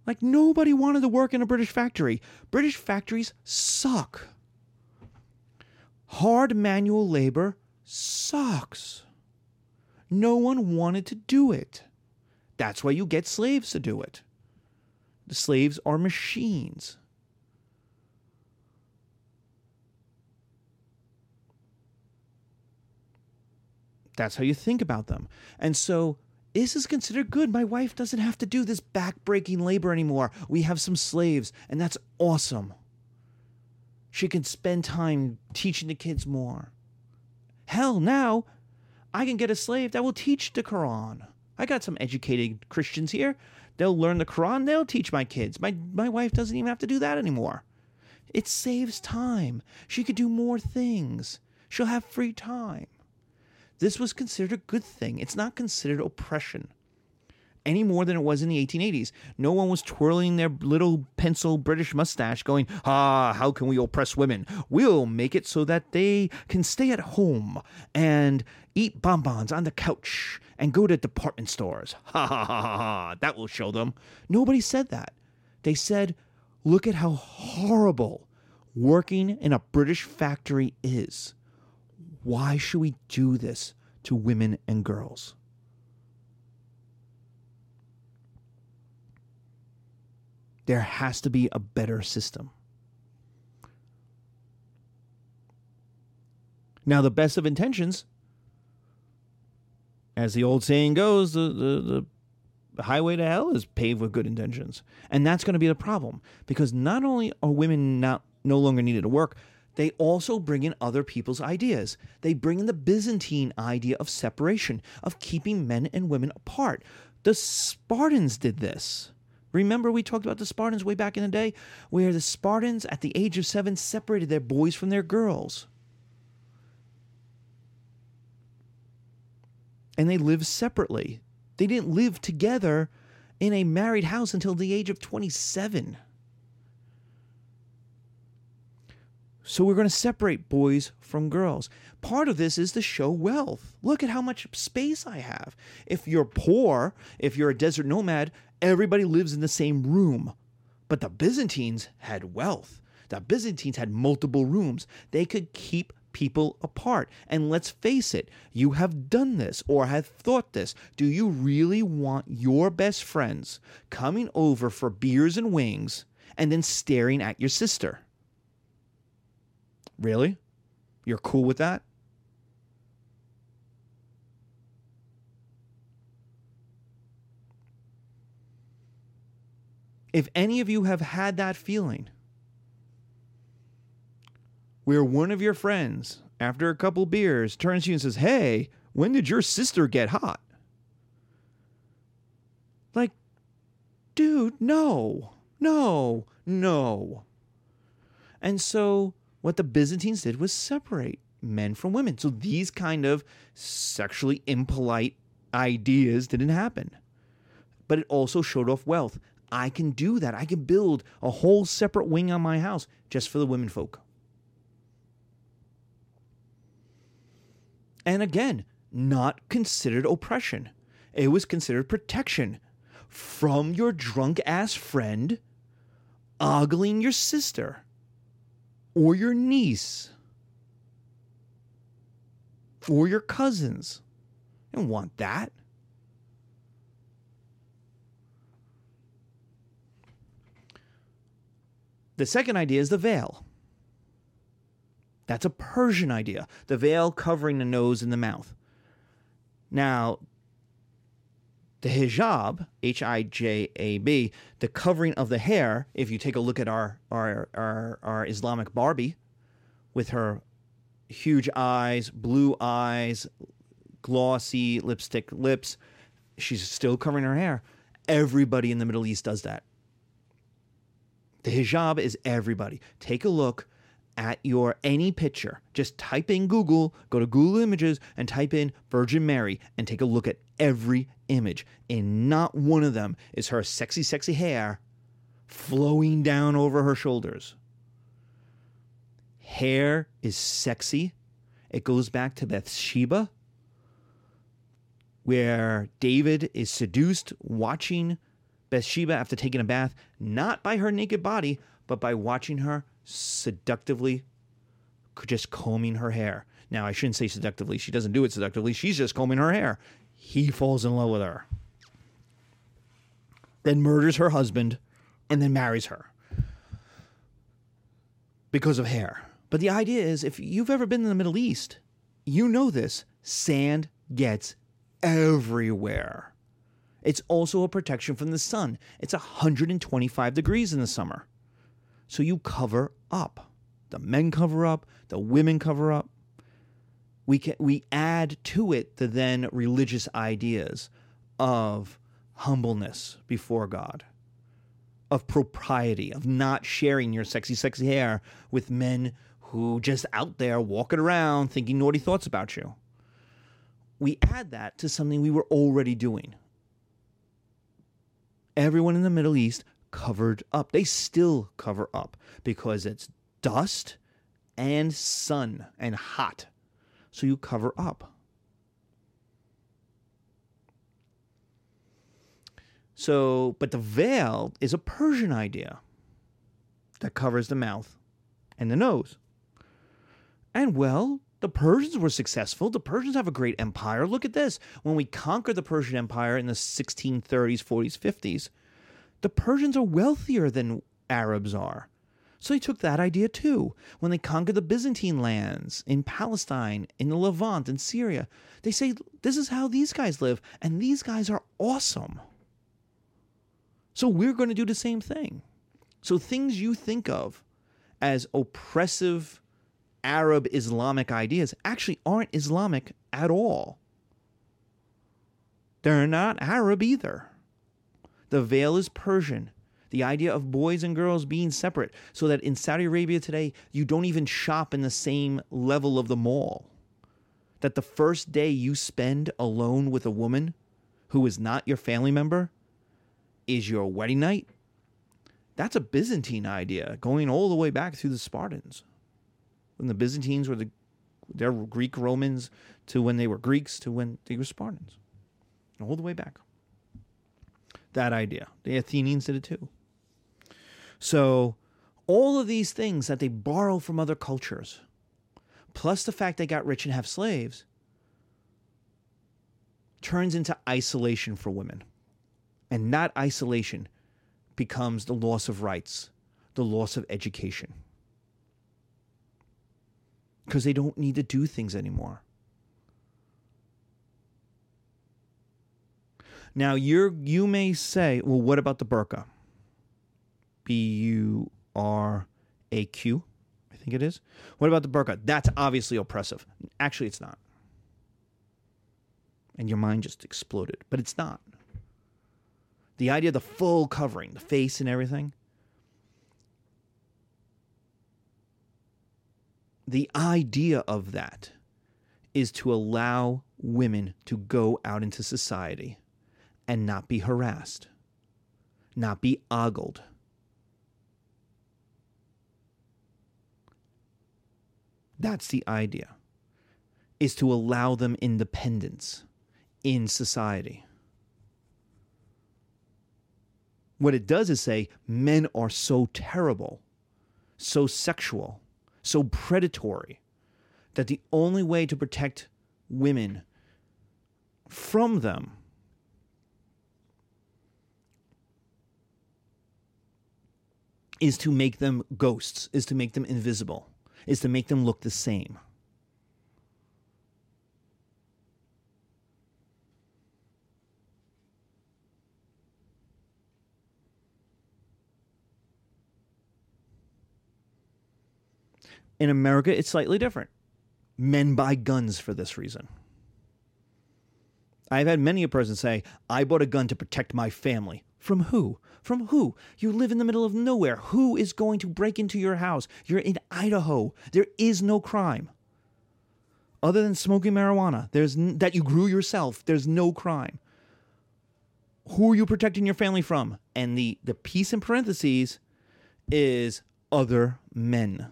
Like, nobody wanted to work in a British factory. British factories suck. Hard manual labor sucks. No one wanted to do it. That's why you get slaves to do it. The slaves are machines. That's how you think about them. And so this is considered good. My wife doesn't have to do this back-breaking labor anymore. We have some slaves, and that's awesome. She can spend time teaching the kids more. Hell, now I can get a slave that will teach the Quran. I got some educated Christians here. They'll learn the Quran, they'll teach my kids. My my wife doesn't even have to do that anymore. It saves time. She could do more things. She'll have free time. This was considered a good thing. It's not considered oppression any more than it was in the 1880s. No one was twirling their little pencil British mustache going, ah, how can we oppress women? We'll make it so that they can stay at home and eat bonbons on the couch and go to department stores. (laughs) Ha ha ha ha ha. That will show them. Nobody said that. They said, look at how horrible working in a British factory is. Why should we do this to women and girls? There has to be a better system. Now, the best of intentions, as the old saying goes, the, the, the highway to hell is paved with good intentions. And that's going to be the problem because not only are women not no longer needed to work, they also bring in other people's ideas. They bring in the Byzantine idea of separation, of keeping men and women apart. The Spartans did this. Remember, we talked about the Spartans way back in the day, where the Spartans at the age of seven separated their boys from their girls. And they lived separately. They didn't live together in a married house until the age of 27. So we're going to separate boys from girls. Part of this is to show wealth. Look at how much space I have. If you're poor, if you're a desert nomad, everybody lives in the same room. But the Byzantines had wealth. The Byzantines had multiple rooms. They could keep people apart. And let's face it, you have done this or have thought this. Do you really want your best friends coming over for beers and wings and then staring at your sister? Really? You're cool with that? If any of you have had that feeling, where one of your friends, after a couple beers, turns to you and says, Hey, when did your sister get hot? Like, dude, no, no, no. And so what the Byzantines did was separate men from women. So these kind of sexually impolite ideas didn't happen. But it also showed off wealth. I can do that. I can build a whole separate wing on my house just for the women folk. And again, not considered oppression. It was considered protection from your drunk ass friend ogling your sister or your niece or your cousins. Don't want that. The second idea is the veil. That's a Persian idea, the veil covering the nose and the mouth. Now, the hijab, H I J A B, the covering of the hair, if you take a look at our, our, our, our Islamic Barbie with her huge eyes, blue eyes, glossy lipstick lips, she's still covering her hair. Everybody in the Middle East does that. The hijab is everybody. Take a look at your any picture. Just type in Google, go to Google Images and type in Virgin Mary and take a look at every image. And not one of them is her sexy, sexy hair flowing down over her shoulders. Hair is sexy. It goes back to Bathsheba, where David is seduced watching Bathsheba after taking a bath, not by her naked body, but by watching her seductively just combing her hair. Now, I shouldn't say seductively. She doesn't do it seductively. She's just combing her hair. He falls in love with her, then murders her husband, and then marries her because of hair. But the idea is if you've ever been in the Middle East, you know this sand gets everywhere. It's also a protection from the sun. It's 125 degrees in the summer. So you cover up. The men cover up, the women cover up. We can we add to it the then religious ideas of humbleness before God, of propriety, of not sharing your sexy, sexy hair with men who just out there walking around thinking naughty thoughts about you. We add that to something we were already doing. Everyone in the Middle East covered up. They still cover up because it's dust and sun and hot. So you cover up. So, but the veil is a Persian idea that covers the mouth and the nose. And well, the Persians were successful. The Persians have a great empire. Look at this. When we conquered the Persian Empire in the 1630s, 40s, 50s, the Persians are wealthier than Arabs are. So they took that idea too. When they conquered the Byzantine lands in Palestine, in the Levant, in Syria, they say, this is how these guys live, and these guys are awesome. So we're going to do the same thing. So things you think of as oppressive Arab Islamic ideas actually aren't Islamic at all. They're not Arab either. The veil is Persian. The idea of boys and girls being separate, so that in Saudi Arabia today, you don't even shop in the same level of the mall. That the first day you spend alone with a woman who is not your family member is your wedding night. That's a Byzantine idea going all the way back through the Spartans. when the Byzantines were the they're Greek Romans to when they were Greeks to when they were Spartans. All the way back. That idea. The Athenians did it too. So all of these things that they borrow from other cultures, plus the fact they got rich and have slaves, turns into isolation for women. And that isolation becomes the loss of rights, the loss of education. Because they don't need to do things anymore. Now you're you may say, well, what about the burqa? B U R A Q, I think it is. What about the burqa? That's obviously oppressive. Actually, it's not. And your mind just exploded, but it's not. The idea of the full covering, the face and everything. The idea of that is to allow women to go out into society and not be harassed, not be ogled. That's the idea, is to allow them independence in society. What it does is say men are so terrible, so sexual, so predatory, that the only way to protect women from them is to make them ghosts, is to make them invisible, is to make them look the same. In America, it's slightly different. Men buy guns for this reason. I've had many a person say, I bought a gun to protect my family. From who? From who? You live in the middle of nowhere. Who is going to break into your house? You're in Idaho. There is no crime. Other than smoking marijuana, there's n- that you grew yourself, there's no crime. Who are you protecting your family from? And the the piece in parentheses is other men.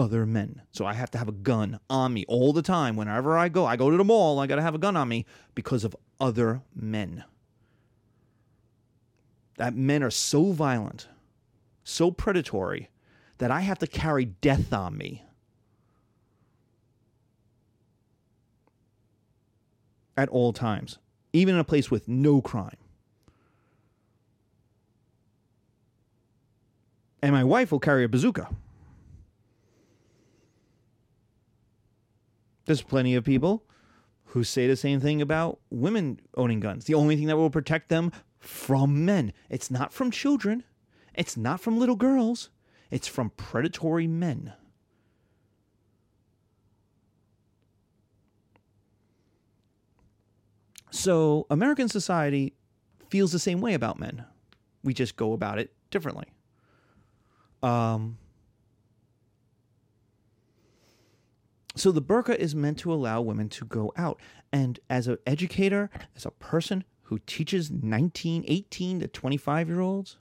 Other men. So I have to have a gun on me all the time. Whenever I go, I go to the mall, I got to have a gun on me because of other men. That men are so violent, so predatory, that I have to carry death on me. At all times, even in a place with no crime. And my wife will carry a bazooka. There's plenty of people who say the same thing about women owning guns. The only thing that will protect them from men. It's not from children. It's not from little girls. It's from predatory men. So, American society feels the same way about men. We just go about it differently. Um, So the burqa is meant to allow women to go out. And as an educator, as a person who teaches 19, 18 to 25 year olds,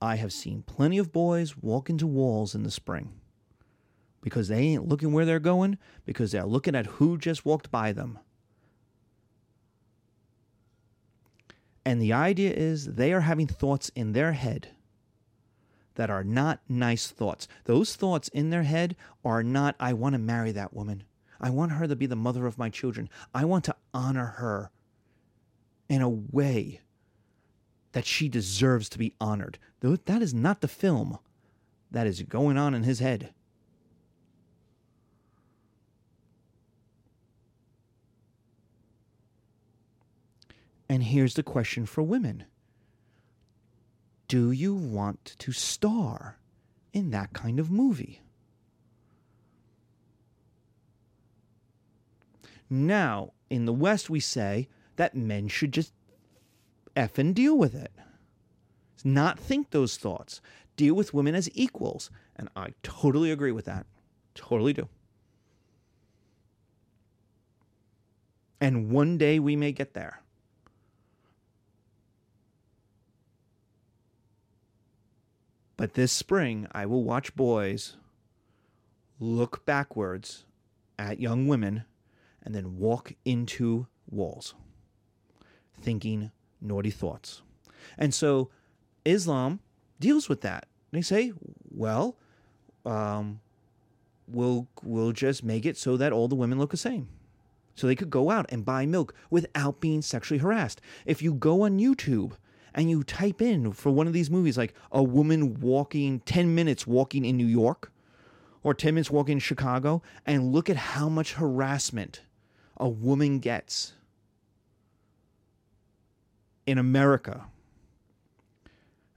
I have seen plenty of boys walk into walls in the spring because they ain't looking where they're going, because they're looking at who just walked by them. And the idea is they are having thoughts in their head that are not nice thoughts. Those thoughts in their head are not, I want to marry that woman. I want her to be the mother of my children. I want to honor her in a way that she deserves to be honored. That is not the film that is going on in his head. And here's the question for women do you want to star in that kind of movie? Now, in the West, we say that men should just F and deal with it. Not think those thoughts. Deal with women as equals. And I totally agree with that. Totally do. And one day we may get there. But this spring, I will watch boys look backwards at young women and then walk into walls, thinking naughty thoughts. And so Islam deals with that. They say, well, um, we'll, we'll just make it so that all the women look the same. So they could go out and buy milk without being sexually harassed. If you go on YouTube and you type in for one of these movies, like a woman walking 10 minutes walking in New York or 10 minutes walking in Chicago, and look at how much harassment a woman gets in America.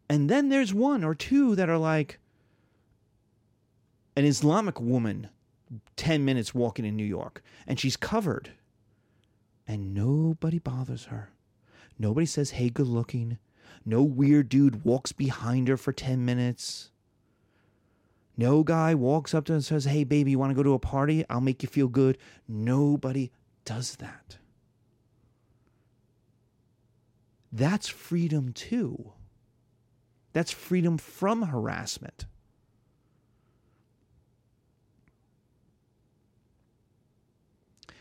And then there's one or two that are like an Islamic woman 10 minutes walking in New York and she's covered and nobody bothers her. Nobody says, hey, good looking. No weird dude walks behind her for 10 minutes. No guy walks up to her and says, hey, baby, you want to go to a party? I'll make you feel good. Nobody does that. That's freedom too. That's freedom from harassment.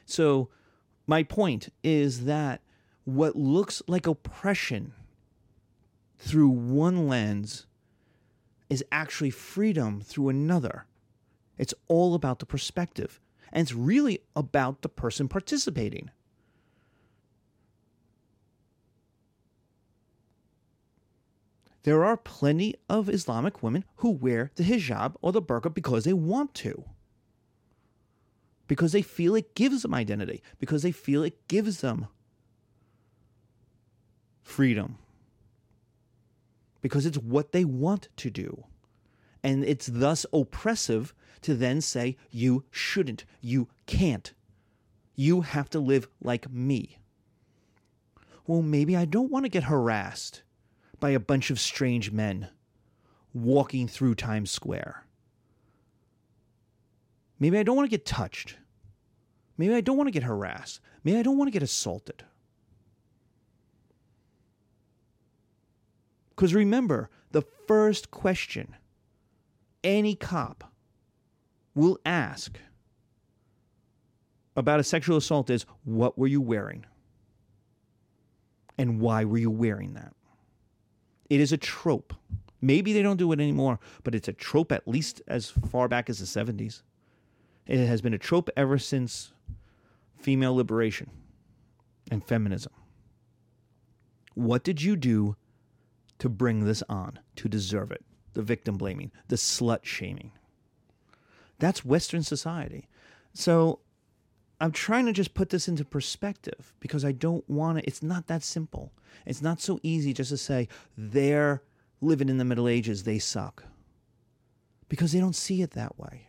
So, my point is that what looks like oppression through one lens is actually freedom through another. It's all about the perspective, and it's really about the person participating. There are plenty of Islamic women who wear the hijab or the burqa because they want to because they feel it gives them identity, because they feel it gives them freedom, because it's what they want to do. And it's thus oppressive to then say, you shouldn't, you can't, you have to live like me. Well, maybe I don't want to get harassed by a bunch of strange men walking through Times Square. Maybe I don't want to get touched. Maybe I don't want to get harassed. Maybe I don't want to get assaulted. Because remember, the first question any cop will ask about a sexual assault is what were you wearing? And why were you wearing that? It is a trope. Maybe they don't do it anymore, but it's a trope at least as far back as the 70s. It has been a trope ever since female liberation and feminism. What did you do to bring this on, to deserve it? The victim blaming, the slut shaming. That's Western society. So I'm trying to just put this into perspective because I don't want to, it's not that simple. It's not so easy just to say they're living in the Middle Ages, they suck. Because they don't see it that way.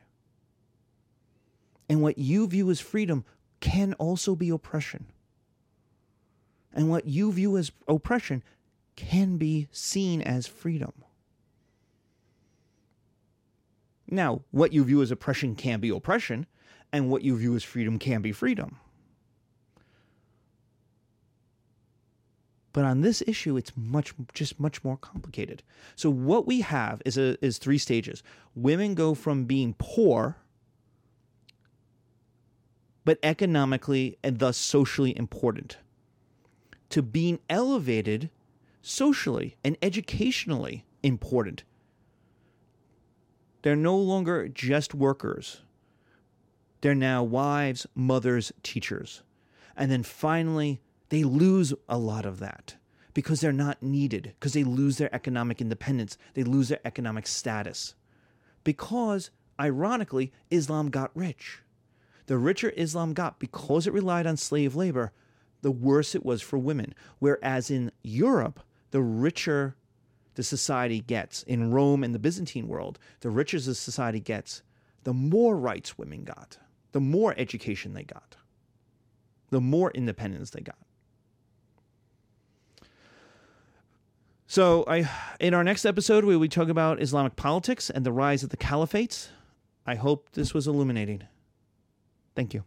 And what you view as freedom can also be oppression. And what you view as oppression can be seen as freedom. Now, what you view as oppression can be oppression, and what you view as freedom can be freedom. But on this issue, it's much just much more complicated. So what we have is a, is three stages. Women go from being poor but economically and thus socially important, to being elevated socially and educationally important. They're no longer just workers. They're now wives, mothers, teachers. And then finally, they lose a lot of that because they're not needed, because they lose their economic independence, they lose their economic status. Because, ironically, Islam got rich the richer Islam got because it relied on slave labor, the worse it was for women. Whereas in Europe, the richer the society gets, in Rome and the Byzantine world, the richer the society gets, the more rights women got, the more education they got, the more independence they got. So, I in our next episode, we will talk about Islamic politics and the rise of the caliphates. I hope this was illuminating. Thank you.